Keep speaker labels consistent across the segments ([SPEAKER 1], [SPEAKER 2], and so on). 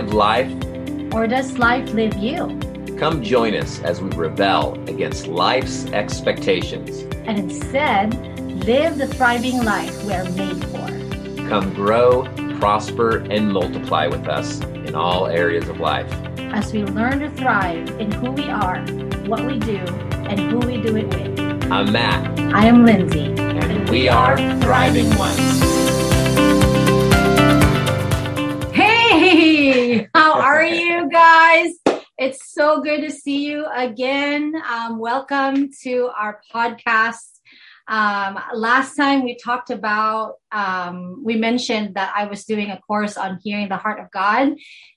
[SPEAKER 1] live life?
[SPEAKER 2] Or does life live you?
[SPEAKER 1] Come join us as we rebel against life's expectations.
[SPEAKER 2] And instead, live the thriving life we are made for.
[SPEAKER 1] Come grow, prosper, and multiply with us in all areas of life.
[SPEAKER 2] As we learn to thrive in who we are, what we do, and who we do it with.
[SPEAKER 1] I'm Matt.
[SPEAKER 2] I am Lindsay.
[SPEAKER 1] And we are Thriving Ones.
[SPEAKER 2] Guys? It's so good to see you again. Um, welcome to our podcast. Um, last time we talked about, um, we mentioned that I was doing a course on hearing the heart of God.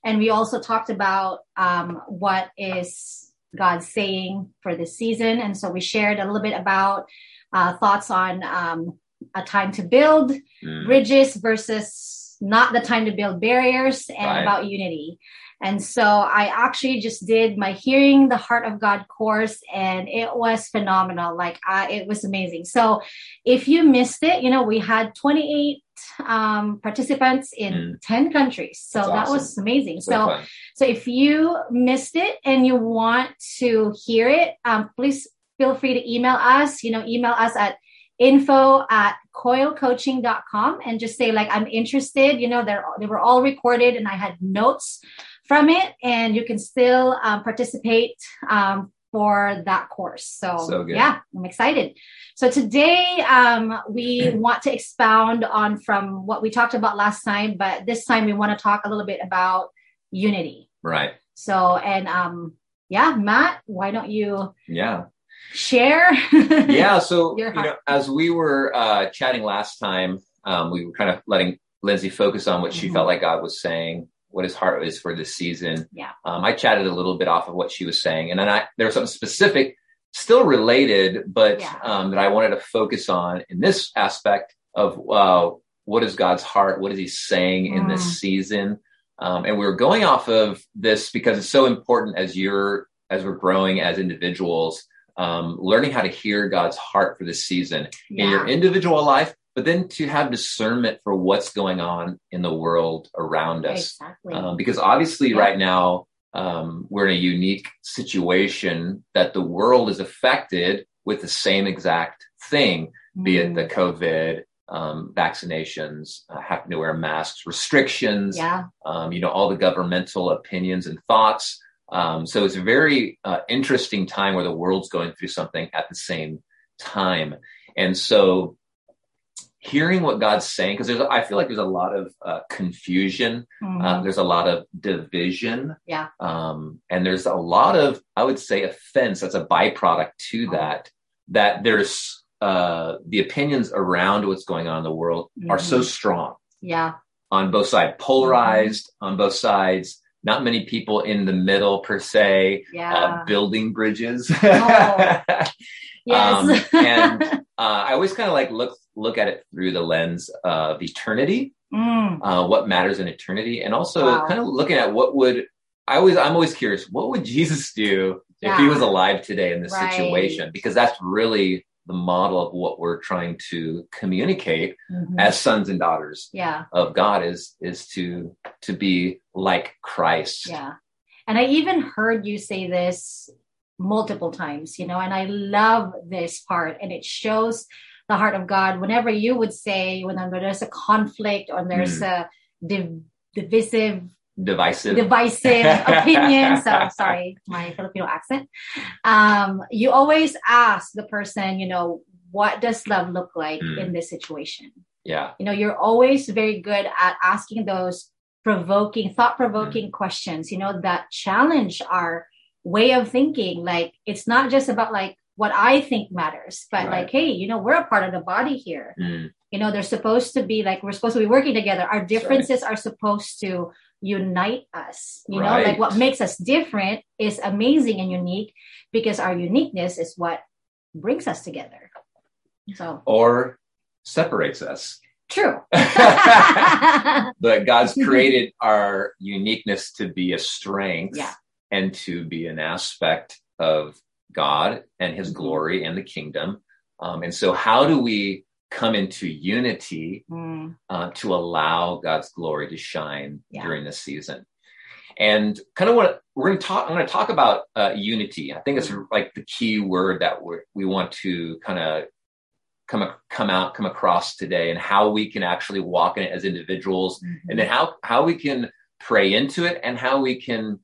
[SPEAKER 2] And we also talked about um, what is God saying for this season. And so we shared a little bit about uh, thoughts on um, a time to build
[SPEAKER 1] Mm.
[SPEAKER 2] bridges versus not the time to build barriers and
[SPEAKER 1] Right.
[SPEAKER 2] about unity. And so I actually just did my hearing the heart of God course and it was phenomenal. Like I, it was amazing. So if you missed it, you know, we had 28 um, participants in
[SPEAKER 1] Mm.
[SPEAKER 2] 10 countries. So
[SPEAKER 1] That's
[SPEAKER 2] that
[SPEAKER 1] awesome.
[SPEAKER 2] was amazing.
[SPEAKER 1] So
[SPEAKER 2] So, so if you missed it and you want to hear it, um, please feel free to email us, you know, email us at info at coilcoaching.com and just say like, I'm interested, you know, they're, they were all recorded and I had notes from it and you can still um, participate um, for that course. So,
[SPEAKER 1] So
[SPEAKER 2] yeah, I'm excited. So today um, we want to expound on from what we talked about last time, but this time we want to talk a little bit about unity.
[SPEAKER 1] Right.
[SPEAKER 2] So, and um, yeah, Matt, why don't you
[SPEAKER 1] Yeah.
[SPEAKER 2] share?
[SPEAKER 1] Yeah. So, you know, as we were uh, chatting last time, um, we were kind of letting Lindsay focus on what she
[SPEAKER 2] Mhm.
[SPEAKER 1] felt like God was saying, what his heart is for this season.
[SPEAKER 2] Yeah.
[SPEAKER 1] Um, I chatted a little bit off of what she was saying, and then I there was something specific, still related, but
[SPEAKER 2] Yeah.
[SPEAKER 1] um, that I wanted to focus on in this aspect of uh, what is God's heart? What is He saying in
[SPEAKER 2] Mm.
[SPEAKER 1] this season? Um, and we were going off of this because it's so important as you're as we're growing as individuals, um, learning how to hear God's heart for this season in your individual life, but then to have discernment for what's going on in the world around us.
[SPEAKER 2] Exactly.
[SPEAKER 1] Um, because obviously,
[SPEAKER 2] Yeah.
[SPEAKER 1] right now, um, we're in a unique situation that the world is affected with the same exact thing, be it
[SPEAKER 2] Mm.
[SPEAKER 1] the COVID, um, vaccinations, uh, having to wear masks, restrictions,
[SPEAKER 2] yeah.
[SPEAKER 1] um, you know, all the governmental opinions and thoughts. Um, so it's a very uh, interesting time where the world's going through something at the same time. And so hearing what God's saying, because there's, I feel like there's a lot of uh, confusion.
[SPEAKER 2] Mhm.
[SPEAKER 1] Uh, there's a lot of division.
[SPEAKER 2] Yeah.
[SPEAKER 1] Um, and there's a lot of, I would say, offense that's a byproduct to
[SPEAKER 2] Oh.
[SPEAKER 1] that, that there's, uh, the opinions around what's going on in the world are so
[SPEAKER 2] Mhm.
[SPEAKER 1] strong
[SPEAKER 2] yeah.
[SPEAKER 1] on both sides, polarized on both sides. Not many people in the middle per se,
[SPEAKER 2] Yeah.
[SPEAKER 1] uh, building bridges.
[SPEAKER 2] Oh. yes.
[SPEAKER 1] um, and uh, I always kind of like look look at it through the lens of eternity,
[SPEAKER 2] Mm.
[SPEAKER 1] uh, what matters in eternity, and also
[SPEAKER 2] Wow.
[SPEAKER 1] kind of looking at what would I always I'm always curious what would Jesus do if he was alive today in this
[SPEAKER 2] Right.
[SPEAKER 1] situation because that's really the model of what we're trying to communicate
[SPEAKER 2] Mhm.
[SPEAKER 1] as sons and daughters
[SPEAKER 2] yeah.
[SPEAKER 1] of God is is to to be like Christ.
[SPEAKER 2] Yeah. And I even heard you say this multiple times, you know, and I love this part and it shows the heart of God whenever you would say when there's a conflict or there's a div- divisive
[SPEAKER 1] Divisive.
[SPEAKER 2] divisive opinion. So sorry, my Filipino accent. Um, you always ask the person, you know, what does love look like
[SPEAKER 1] Mm.
[SPEAKER 2] in this situation?
[SPEAKER 1] yeah.
[SPEAKER 2] You know, you're always very good at asking those provoking, thought provoking
[SPEAKER 1] Mm.
[SPEAKER 2] questions, you know, that challenge our way of thinking. Like, it's not just about like what I think matters, but
[SPEAKER 1] Right.
[SPEAKER 2] like, hey, you know, we're a part of the body here.
[SPEAKER 1] Mm,
[SPEAKER 2] You know, they're supposed to be like, we're supposed to be working together. Our
[SPEAKER 1] right.
[SPEAKER 2] differences are supposed to unite us. You know, like what makes us different is amazing and unique because our uniqueness is what brings us together. So
[SPEAKER 1] or separates us.
[SPEAKER 2] true.
[SPEAKER 1] but God's created our uniqueness to be a strength
[SPEAKER 2] Yeah.
[SPEAKER 1] and to be an aspect of God and his
[SPEAKER 2] Mhm.
[SPEAKER 1] glory and the kingdom. Um, and so, how do we come into unity
[SPEAKER 2] Mm,
[SPEAKER 1] uh, to allow God's glory to shine
[SPEAKER 2] Yeah.
[SPEAKER 1] during this season? and kind of what we're going to talk. I'm going to talk about uh, unity. I think it's like the key word that we we want to kind of come come out come across today, and how we can actually walk in it as individuals, mm-hmm. and then how how we can pray into it, and how we can,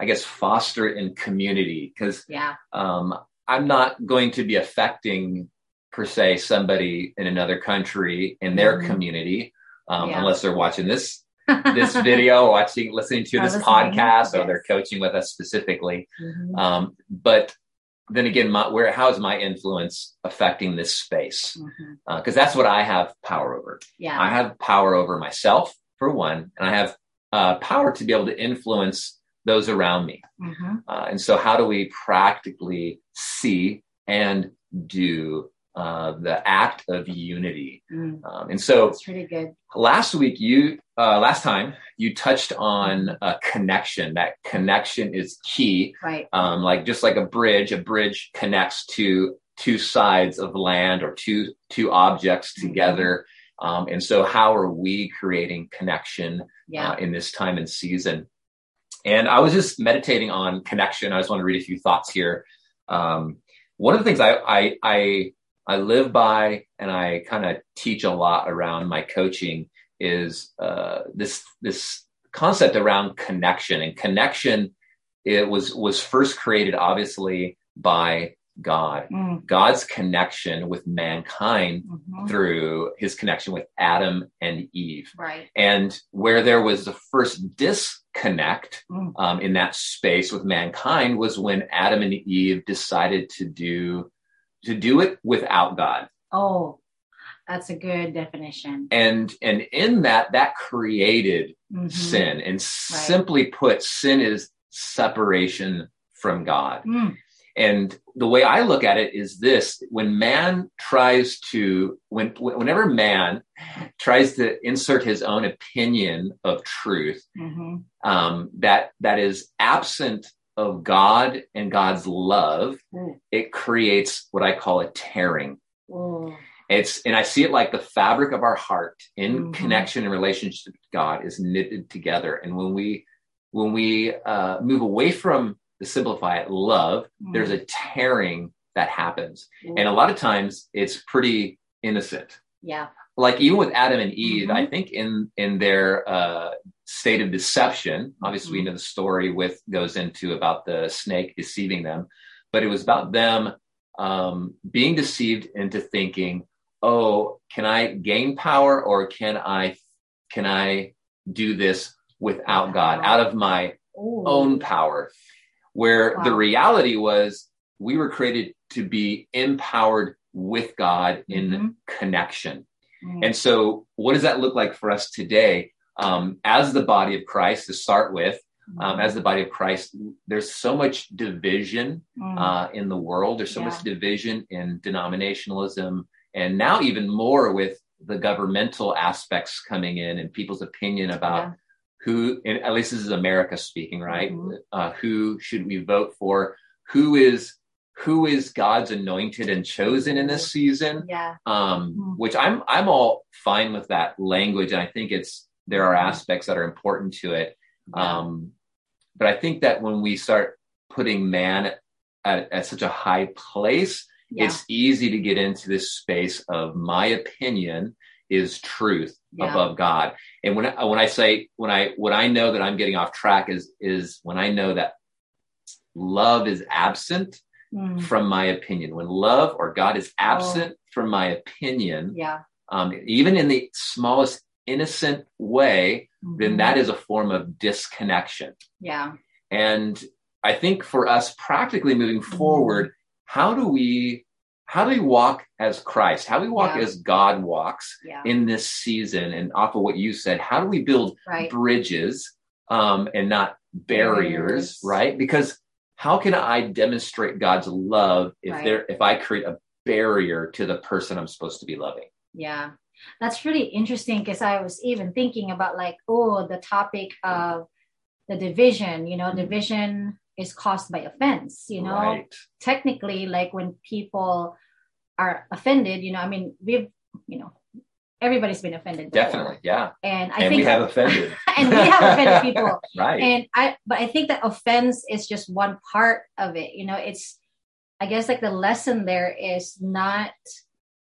[SPEAKER 1] I guess, foster it in community. Because
[SPEAKER 2] yeah,
[SPEAKER 1] um, I'm not going to be affecting per se somebody in another country in their mm-hmm. community um, yeah. unless they're watching this this video, watching, listening to this podcast, or they're coaching with us specifically. Mm-hmm. Um, but then again, my, where how is my influence affecting this space? Because mm-hmm. uh, that's what I have power over.
[SPEAKER 2] Yeah,
[SPEAKER 1] I have power over myself for one, and I have uh, power to be able to influence those around me. Mm-hmm. Uh, and so, how do we practically see and do uh, the act of unity. Mm. Um, and so
[SPEAKER 2] it's pretty good.
[SPEAKER 1] Last week, you, uh, last time you touched on a connection. That connection is key.
[SPEAKER 2] Right.
[SPEAKER 1] Um, like just like a bridge, a bridge connects to two sides of land or two, two objects mm-hmm. together. Um, and so how are we creating connection
[SPEAKER 2] yeah.
[SPEAKER 1] uh, in this time and season? And I was just meditating on connection. I just want to read a few thoughts here. Um, one of the things I, I, I I live by and I kind of teach a lot around my coaching is uh, this this concept around connection and connection. It was was first created obviously by God, mm. God's connection with mankind mm-hmm. through his connection with Adam and Eve.
[SPEAKER 2] Right.
[SPEAKER 1] And where there was the first disconnect mm. um, in that space with mankind was when Adam and Eve decided to do to do it without God.
[SPEAKER 2] Oh, that's a good definition.
[SPEAKER 1] And and in that that created mm-hmm. sin and right. simply put sin is separation from God. Mm. And the way I look at it is this when man tries to, when, whenever man tries to insert his own opinion of truth, mm-hmm. um, that, that is absent of God and God's love, mm. it creates what I call a tearing. Mm. It's and I see it like the fabric of our heart in mm-hmm. connection and relationship with God is knitted together. And when we when we uh, move away from the simplify it love, mm. there's a tearing that happens. And a lot of times it's pretty innocent.
[SPEAKER 2] Yeah.
[SPEAKER 1] Like even with Adam and Eve, mm-hmm. I think in in their uh, state of deception. Obviously, mm-hmm. we know the story with goes into about the snake deceiving them, but it was about them um, being deceived into thinking, "Oh, can I gain power, or can I can I do this without God, out of my Ooh. own power?" Where wow. the reality was, we were created to be empowered with God in mm-hmm. connection. Mm-hmm. And so, what does that look like for us today? um, as the body of Christ to start with, um, as the body of Christ, there's so much division mm. uh, in the world. There's so yeah. much division in denominationalism, and now even more with the governmental aspects coming in and people's opinion about who, at least this is America speaking, right? Mm-hmm. Uh, who should we vote for? Who is who is God's anointed and chosen in this season?
[SPEAKER 2] Yeah.
[SPEAKER 1] Um, mm-hmm. which I'm I'm all fine with that language, and I think it's there are aspects that are important to it. Um, but I think that when we start putting man at, at such a high place, yeah. it's easy to get into this space of my opinion is truth yeah. above God. And when I, when I say when I what I know that I'm getting off track is is when I know that love is absent mm. from my opinion. When love or God is absent oh. from my opinion,
[SPEAKER 2] yeah.
[SPEAKER 1] Um, even in the smallest innocent way, mm-hmm. then that is a form of disconnection.
[SPEAKER 2] Yeah.
[SPEAKER 1] And I think for us practically moving mm-hmm. forward, how do we how do we walk as Christ? How do we walk yeah. as God walks
[SPEAKER 2] yeah.
[SPEAKER 1] in this season? And off of what you said, how do we build
[SPEAKER 2] right.
[SPEAKER 1] bridges um, and not barriers, right? Because how can I demonstrate God's love if right. there if I create a barrier to the person I'm supposed to be loving?
[SPEAKER 2] Yeah that's really interesting because I was even thinking about like, oh, the topic of the division, you know, division is caused by offense, you know. Right. Technically, like when people are offended, you know, I mean, we've, you know, everybody's been offended. Before.
[SPEAKER 1] Definitely, yeah.
[SPEAKER 2] And I
[SPEAKER 1] and
[SPEAKER 2] think
[SPEAKER 1] we have offended.
[SPEAKER 2] and we have offended people.
[SPEAKER 1] right.
[SPEAKER 2] And I, but I think that offense is just one part of it. You know, it's, I guess like the lesson there is not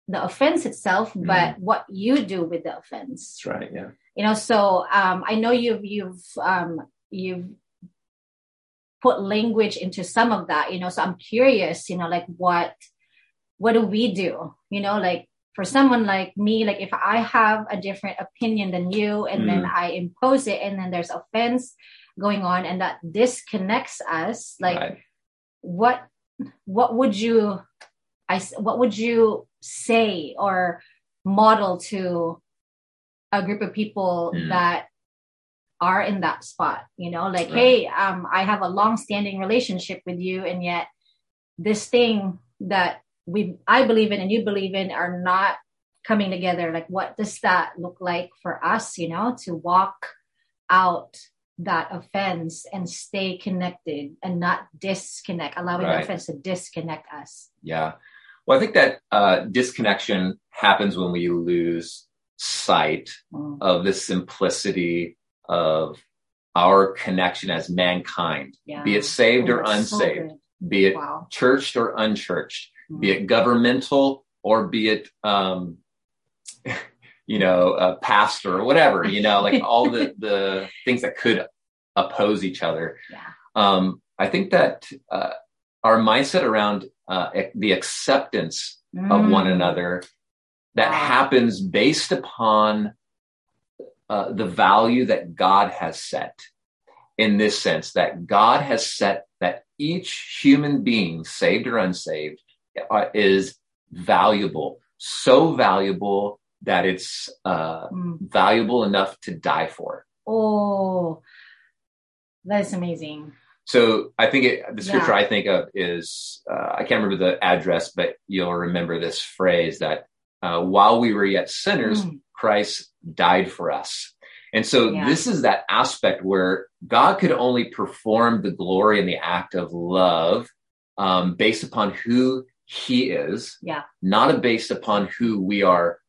[SPEAKER 2] the offense itself,
[SPEAKER 1] Mm-hmm.
[SPEAKER 2] but what you do with the offense.
[SPEAKER 1] That's right. Yeah.
[SPEAKER 2] You know, so um, I know you've you've um, you've put language into some of that. You know, so I'm curious. You know, like what what do we do? You know, like for someone like me, like if I have a different opinion than you, and then
[SPEAKER 1] Mm.
[SPEAKER 2] I impose it, and then there's offense going on, and that disconnects us. Like,
[SPEAKER 1] right.
[SPEAKER 2] what what would you I what would you say or model to a group of people
[SPEAKER 1] Mm.
[SPEAKER 2] that are in that spot you know like
[SPEAKER 1] Right.
[SPEAKER 2] hey um i have a long standing relationship with you and yet this thing that we i believe in and you believe in are not coming together like what does that look like for us you know to walk out that offense and stay connected and not disconnect allowing the offense to disconnect us
[SPEAKER 1] Yeah. Well, I think that uh, disconnection happens when we lose sight
[SPEAKER 2] Mm.
[SPEAKER 1] of the simplicity of our connection as mankind,
[SPEAKER 2] yeah
[SPEAKER 1] be it saved or
[SPEAKER 2] Oh, so
[SPEAKER 1] unsaved,
[SPEAKER 2] good.
[SPEAKER 1] be it
[SPEAKER 2] wow
[SPEAKER 1] churched or unchurched. Be it governmental or be it, um, you know, a pastor or whatever, you know, like all the, the things that could oppose each other.
[SPEAKER 2] yeah
[SPEAKER 1] Um, I think that uh, our mindset around uh, the acceptance of one
[SPEAKER 2] Mm.
[SPEAKER 1] another that
[SPEAKER 2] Wow.
[SPEAKER 1] happens based upon uh, the value that God has set in this sense that God has set that each human being, saved or unsaved, uh, is valuable, so valuable that it's uh,
[SPEAKER 2] Mm.
[SPEAKER 1] valuable enough to die for.
[SPEAKER 2] oh that's amazing
[SPEAKER 1] So I think it, the scripture
[SPEAKER 2] Yeah.
[SPEAKER 1] I think of is uh, I can't remember the address, but you'll remember this phrase that uh, while we were yet sinners,
[SPEAKER 2] Mm.
[SPEAKER 1] Christ died for us. And so
[SPEAKER 2] Yeah.
[SPEAKER 1] this is that aspect where God could only perform the glory and the act of love um, based upon who He is,
[SPEAKER 2] yeah
[SPEAKER 1] not based upon who we are,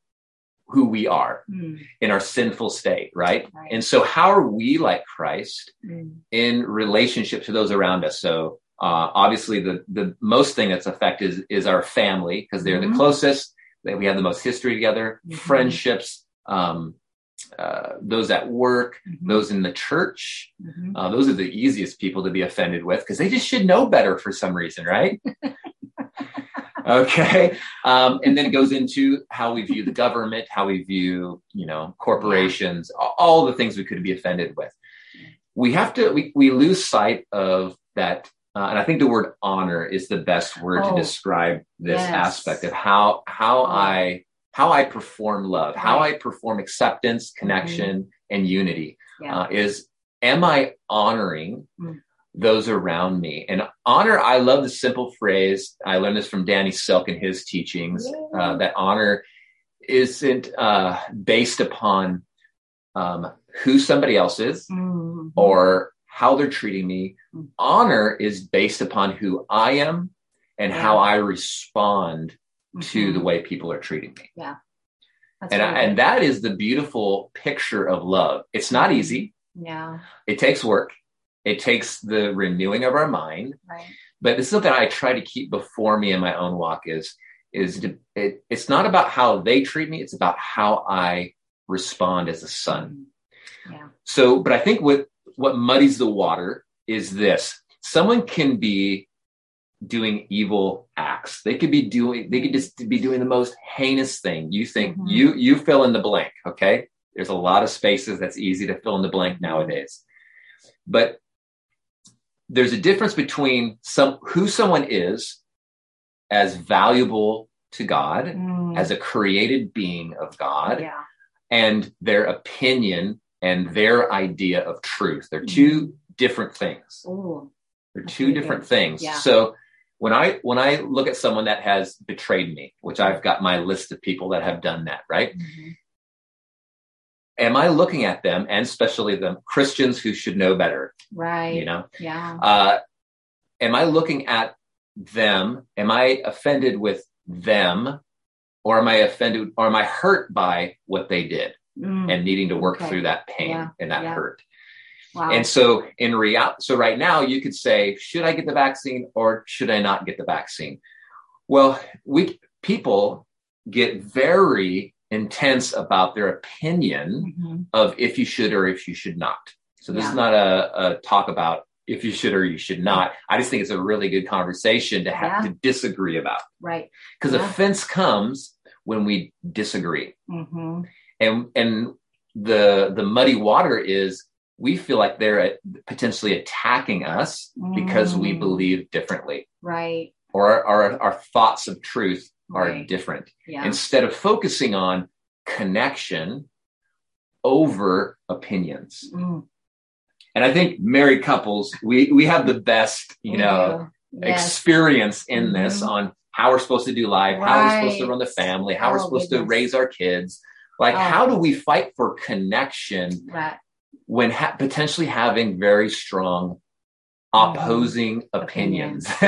[SPEAKER 1] who we are
[SPEAKER 2] Mm.
[SPEAKER 1] in our sinful state, right?
[SPEAKER 2] Right.
[SPEAKER 1] And so, how are we like Christ?
[SPEAKER 2] Mm.
[SPEAKER 1] in relationship to those around us. So uh, obviously, the the most thing that's affected is, is our family because they're
[SPEAKER 2] Mhm.
[SPEAKER 1] the closest. That we have the most history together,
[SPEAKER 2] Mhm.
[SPEAKER 1] friendships, um, uh, those at work,
[SPEAKER 2] Mhm.
[SPEAKER 1] those in the church.
[SPEAKER 2] Mhm.
[SPEAKER 1] Uh, those are the easiest people to be offended with because they just should know better for some reason, right? okay, um, and then it goes into how we view the government, how we view, you know, corporations, all the things we could be offended with. We have to, we, we lose sight of that. Uh, and I think the word honor is the best word
[SPEAKER 2] Oh,
[SPEAKER 1] to describe this
[SPEAKER 2] yes.
[SPEAKER 1] aspect of how, how
[SPEAKER 2] Oh.
[SPEAKER 1] I, how I perform love, how I perform acceptance, connection, and unity
[SPEAKER 2] yeah
[SPEAKER 1] uh, is, am I honoring
[SPEAKER 2] Mm.
[SPEAKER 1] Those around me? And honor, I love the simple phrase. I learned this from Danny Silk and his teachings, uh, that honor isn't uh, based upon um, who somebody else is
[SPEAKER 2] Mhm.
[SPEAKER 1] or how they're treating me.
[SPEAKER 2] Mm.
[SPEAKER 1] Honor is based upon who I am and how I respond to
[SPEAKER 2] Mhm.
[SPEAKER 1] the way people are treating me.
[SPEAKER 2] That's
[SPEAKER 1] And, I, and that is the beautiful picture of love. It's not easy.
[SPEAKER 2] yeah
[SPEAKER 1] It takes work. It takes the renewing of our mind.
[SPEAKER 2] right
[SPEAKER 1] But this is something I try to keep before me in my own walk is, is to, it, it's not about how they treat me. It's about how I respond as a son.
[SPEAKER 2] yeah
[SPEAKER 1] So, but I think what, what muddies the water is this. Someone can be doing evil acts. They could be doing, they could just be doing the most heinous thing. You think
[SPEAKER 2] Mhm.
[SPEAKER 1] you, you fill in the blank. Okay. There's a lot of spaces that's easy to fill in the blank nowadays, but there's a difference between some, who someone is as valuable to God,
[SPEAKER 2] Mm.
[SPEAKER 1] as a created being of God,
[SPEAKER 2] yeah
[SPEAKER 1] and their opinion and their idea of truth. They're two different things.
[SPEAKER 2] Ooh.
[SPEAKER 1] They're two different
[SPEAKER 2] good.
[SPEAKER 1] things.
[SPEAKER 2] Yeah.
[SPEAKER 1] So when I when I look at someone that has betrayed me, which I've got my list of people that have done that, right?
[SPEAKER 2] Mhm.
[SPEAKER 1] Am I looking at them and especially the Christians who should know better,
[SPEAKER 2] right
[SPEAKER 1] you know?
[SPEAKER 2] yeah
[SPEAKER 1] Uh am I looking at them? Am I offended with them or am I offended or am I hurt by what they did
[SPEAKER 2] Mm.
[SPEAKER 1] and needing to work
[SPEAKER 2] Okay.
[SPEAKER 1] through that pain
[SPEAKER 2] Yeah,
[SPEAKER 1] and that
[SPEAKER 2] yeah.
[SPEAKER 1] hurt?
[SPEAKER 2] Wow.
[SPEAKER 1] And so in real, so right now you could say, should I get the vaccine or should I not get the vaccine? Well, we people get very intense about their opinion
[SPEAKER 2] Mhm.
[SPEAKER 1] of if you should or if you should not. So this
[SPEAKER 2] Yeah.
[SPEAKER 1] is not a, a talk about if you should or you should not. I just think it's a really good conversation to have
[SPEAKER 2] Yeah.
[SPEAKER 1] to disagree about
[SPEAKER 2] Right.
[SPEAKER 1] because
[SPEAKER 2] Yeah.
[SPEAKER 1] offense comes when we disagree
[SPEAKER 2] hmm
[SPEAKER 1] and and the the muddy water is we feel like they're potentially attacking us because we
[SPEAKER 2] Mm.
[SPEAKER 1] believe differently
[SPEAKER 2] Right.
[SPEAKER 1] or our, our, our thoughts of truth are
[SPEAKER 2] Right.
[SPEAKER 1] different
[SPEAKER 2] Yeah.
[SPEAKER 1] instead of focusing on connection over opinions
[SPEAKER 2] Mm.
[SPEAKER 1] and i think married couples we we have the best you
[SPEAKER 2] We
[SPEAKER 1] know.
[SPEAKER 2] Yes.
[SPEAKER 1] experience in this
[SPEAKER 2] Mhm.
[SPEAKER 1] on how we're supposed to do life, how we're supposed to run the family, how we're
[SPEAKER 2] Oh,
[SPEAKER 1] supposed to raise our kids. Like,
[SPEAKER 2] Oh.
[SPEAKER 1] how do we fight for connection
[SPEAKER 2] Right.
[SPEAKER 1] when ha- potentially having very strong opposing opinions?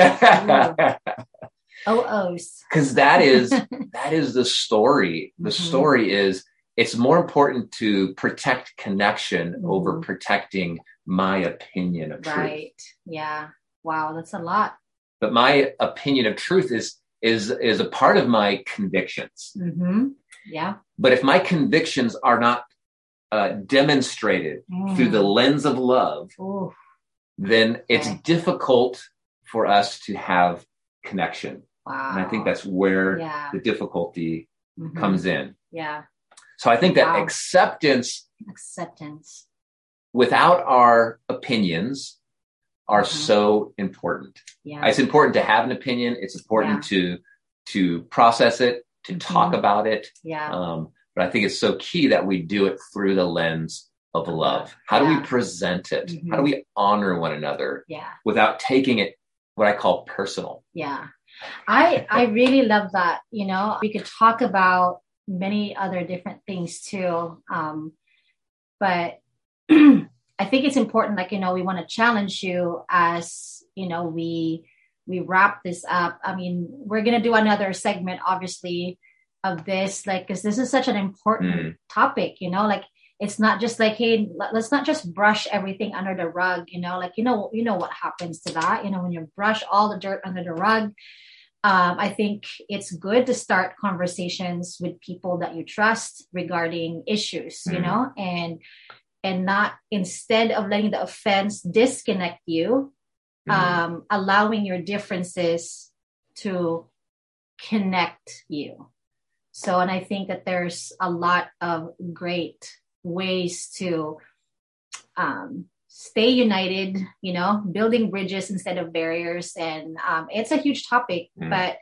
[SPEAKER 2] Oh, ohs.
[SPEAKER 1] Because that is that is the story. The
[SPEAKER 2] Mhm.
[SPEAKER 1] story is it's more important to protect connection over
[SPEAKER 2] Mhm.
[SPEAKER 1] protecting my opinion of truth.
[SPEAKER 2] Right. Yeah. Wow. That's a lot.
[SPEAKER 1] But my opinion of truth is is is a part of my convictions.
[SPEAKER 2] hmm Yeah.
[SPEAKER 1] But if my convictions are not uh, demonstrated through the lens of love,
[SPEAKER 2] Ooh.
[SPEAKER 1] then it's
[SPEAKER 2] Okay.
[SPEAKER 1] difficult for us to have connection.
[SPEAKER 2] Wow.
[SPEAKER 1] And I think that's where
[SPEAKER 2] yeah.
[SPEAKER 1] the difficulty
[SPEAKER 2] Mhm.
[SPEAKER 1] comes in.
[SPEAKER 2] Yeah.
[SPEAKER 1] So I think that
[SPEAKER 2] Wow.
[SPEAKER 1] acceptance
[SPEAKER 2] Acceptance.
[SPEAKER 1] without our opinions are
[SPEAKER 2] Mhm.
[SPEAKER 1] so important.
[SPEAKER 2] Yeah.
[SPEAKER 1] It's important to have an opinion. It's important to to process it, to talk
[SPEAKER 2] Mhm.
[SPEAKER 1] about it.
[SPEAKER 2] yeah.
[SPEAKER 1] Um, but I think it's so key that we do it through the lens of love. How do
[SPEAKER 2] Yeah.
[SPEAKER 1] we present it?
[SPEAKER 2] Mhm.
[SPEAKER 1] How do we honor one another
[SPEAKER 2] yeah.
[SPEAKER 1] without taking it what I call personal?
[SPEAKER 2] Yeah. I I really love that. You know, we could talk about many other different things too. Um, but I think it's important, like, you know, we want to challenge you as, you know, we we wrap this up. I mean, we're gonna do another segment, obviously, of this, like, because this is such an important
[SPEAKER 1] Mm.
[SPEAKER 2] topic, you know, like it's not just like, hey, let- let's not just brush everything under the rug, you know, like you know, you know what happens to that, you know, when you brush all the dirt under the rug. Um, I think it's good to start conversations with people that you trust regarding issues, you
[SPEAKER 1] Mhm.
[SPEAKER 2] know, and and not instead of letting the offense disconnect you,
[SPEAKER 1] Mhm.
[SPEAKER 2] um, allowing your differences to connect you. So, and I think that there's a lot of great ways to um, stay united, you know, building bridges instead of barriers. And um, it's a huge topic,
[SPEAKER 1] Mm.
[SPEAKER 2] but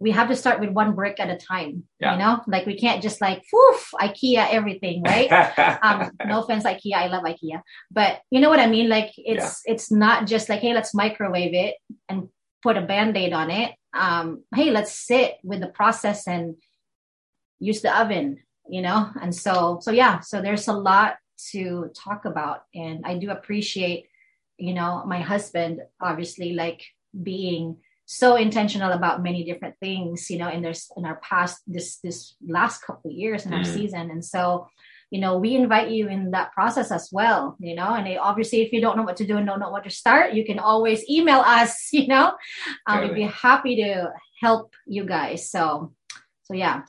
[SPEAKER 2] we have to start with one brick at a time,
[SPEAKER 1] Yeah.
[SPEAKER 2] you know, like we can't just like, woof, IKEA everything, right? um no offense ikea i love ikea but you know what i mean like it's it's not just like hey let's microwave it and put a band-aid on it um hey let's sit with the process and use the oven you know? And so so yeah so there's a lot to talk about. And i do appreciate you know my husband obviously like being so intentional about many different things you know in there's in our past this this last couple of years in our
[SPEAKER 1] Mhm.
[SPEAKER 2] season. And so you know we invite you in that process as well you know? And it- obviously if you don't know what to do and don't know what to start you can always email us you know? Um, we'd be happy to help you guys. So so yeah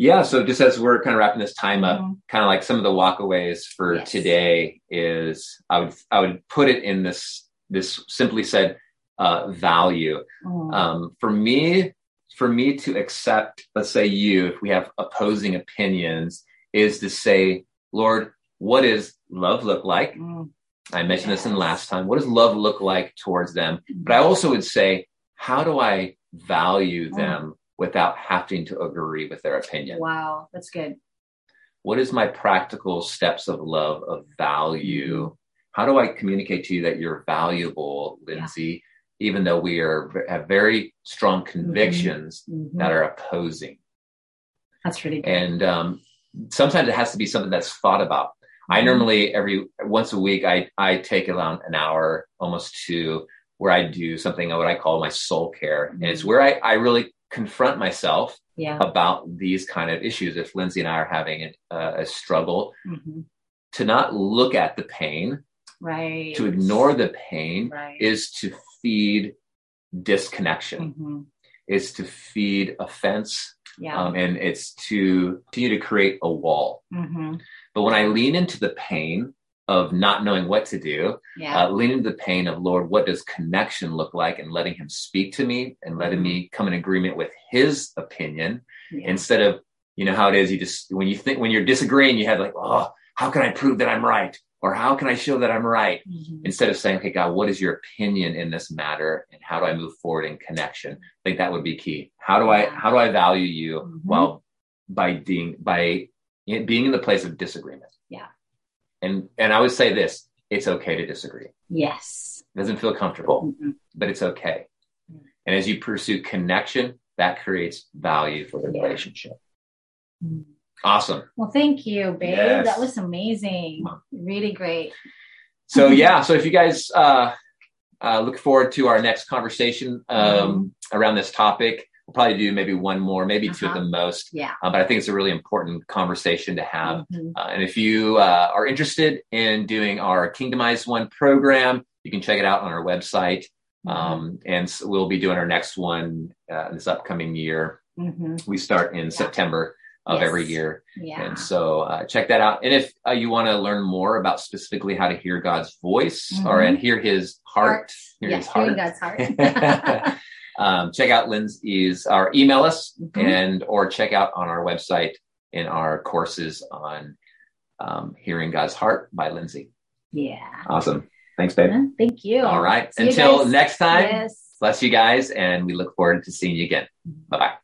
[SPEAKER 1] yeah. So just as we're kind of wrapping this time up,
[SPEAKER 2] Mhm.
[SPEAKER 1] kind of like some of the walkaways for
[SPEAKER 2] Yes.
[SPEAKER 1] today is I would I would put it in this this simply said uh, value.
[SPEAKER 2] Mm.
[SPEAKER 1] Um, for me, for me to accept, let's say you, if we have opposing opinions, is to say, Lord, what does love look like?
[SPEAKER 2] Mm.
[SPEAKER 1] I mentioned this in
[SPEAKER 2] Yes.
[SPEAKER 1] last time. What does love look like towards them? But I also would say, how do I value
[SPEAKER 2] Mm.
[SPEAKER 1] them without having to agree with their opinion?
[SPEAKER 2] wow that's good
[SPEAKER 1] What is my practical steps of love, of value? How do I communicate to you that you're valuable, Lindsay, even though we are have very strong convictions
[SPEAKER 2] Mhm.
[SPEAKER 1] that are opposing?
[SPEAKER 2] that's really good
[SPEAKER 1] And um, sometimes it has to be something that's thought about. I
[SPEAKER 2] Mhm.
[SPEAKER 1] normally every once a week I I take around an hour, almost two, where I do something what I call my soul care, and it's
[SPEAKER 2] Mhm.
[SPEAKER 1] where I I really confront myself
[SPEAKER 2] Yeah.
[SPEAKER 1] about these kind of issues. If Lindsay and I are having a, a struggle,
[SPEAKER 2] Mhm.
[SPEAKER 1] to not look at the pain,
[SPEAKER 2] Right.
[SPEAKER 1] to ignore the pain,
[SPEAKER 2] Right.
[SPEAKER 1] is to feed disconnection,
[SPEAKER 2] Mhm.
[SPEAKER 1] is to feed offense,
[SPEAKER 2] Yeah.
[SPEAKER 1] um, and it's to continue to create a wall.
[SPEAKER 2] hmm
[SPEAKER 1] But when I lean into the pain of not knowing what to do,
[SPEAKER 2] Yeah.
[SPEAKER 1] uh, lean into the pain of Lord, what does connection look like, and letting Him speak to me and letting me come in agreement with His opinion
[SPEAKER 2] yeah.
[SPEAKER 1] instead of you know how it is. You just when you think when you're disagreeing, you have like, oh, how can I prove that I'm right, or how can I show that I'm right?
[SPEAKER 2] Mhm.
[SPEAKER 1] Instead of saying, okay, God, what is your opinion in this matter, and how do I move forward in connection? I think that would be key. How do I how do I value you
[SPEAKER 2] Mhm.
[SPEAKER 1] while by being by being in the place of disagreement?
[SPEAKER 2] Yeah.
[SPEAKER 1] And and I would say this: it's okay to disagree.
[SPEAKER 2] Yes.
[SPEAKER 1] It doesn't feel comfortable,
[SPEAKER 2] Mhm.
[SPEAKER 1] but it's okay.
[SPEAKER 2] Mm.
[SPEAKER 1] And as you pursue connection, that creates value for the
[SPEAKER 2] Yeah.
[SPEAKER 1] relationship.
[SPEAKER 2] Mhm.
[SPEAKER 1] Awesome.
[SPEAKER 2] Well, thank you, babe.
[SPEAKER 1] Yes.
[SPEAKER 2] That was amazing. Really great.
[SPEAKER 1] So yeah, so if you guys uh, uh, look forward to our next conversation um, around this topic, we'll probably do maybe one more, maybe 2 at
[SPEAKER 2] Uh-huh.
[SPEAKER 1] the most.
[SPEAKER 2] Yeah.
[SPEAKER 1] Uh, but I think it's a really important conversation to have.
[SPEAKER 2] Mhm.
[SPEAKER 1] Uh, and if you uh, are interested in doing our Kingdomize One program, you can check it out on our website.
[SPEAKER 2] Mm-hmm.
[SPEAKER 1] Um, and so we'll be doing our next one uh, this upcoming year.
[SPEAKER 2] Mhm.
[SPEAKER 1] We start in September of
[SPEAKER 2] Yes.
[SPEAKER 1] every year.
[SPEAKER 2] Yeah.
[SPEAKER 1] And so uh, check that out. And if uh, you want to learn more about specifically how to hear God's voice or
[SPEAKER 2] Mhm.
[SPEAKER 1] and hear his heart, hear
[SPEAKER 2] yes,
[SPEAKER 1] his heart,
[SPEAKER 2] God's heart.
[SPEAKER 1] um, check out Lindsay's our email us
[SPEAKER 2] Mhm.
[SPEAKER 1] and or check out on our website in our courses on um, hearing God's heart by Lindsay.
[SPEAKER 2] yeah.
[SPEAKER 1] Awesome. Thanks, babe.
[SPEAKER 2] Thank you.
[SPEAKER 1] All right.
[SPEAKER 2] See
[SPEAKER 1] Until next time,
[SPEAKER 2] Yes.
[SPEAKER 1] bless you guys, and we look forward to seeing you again. Bye bye.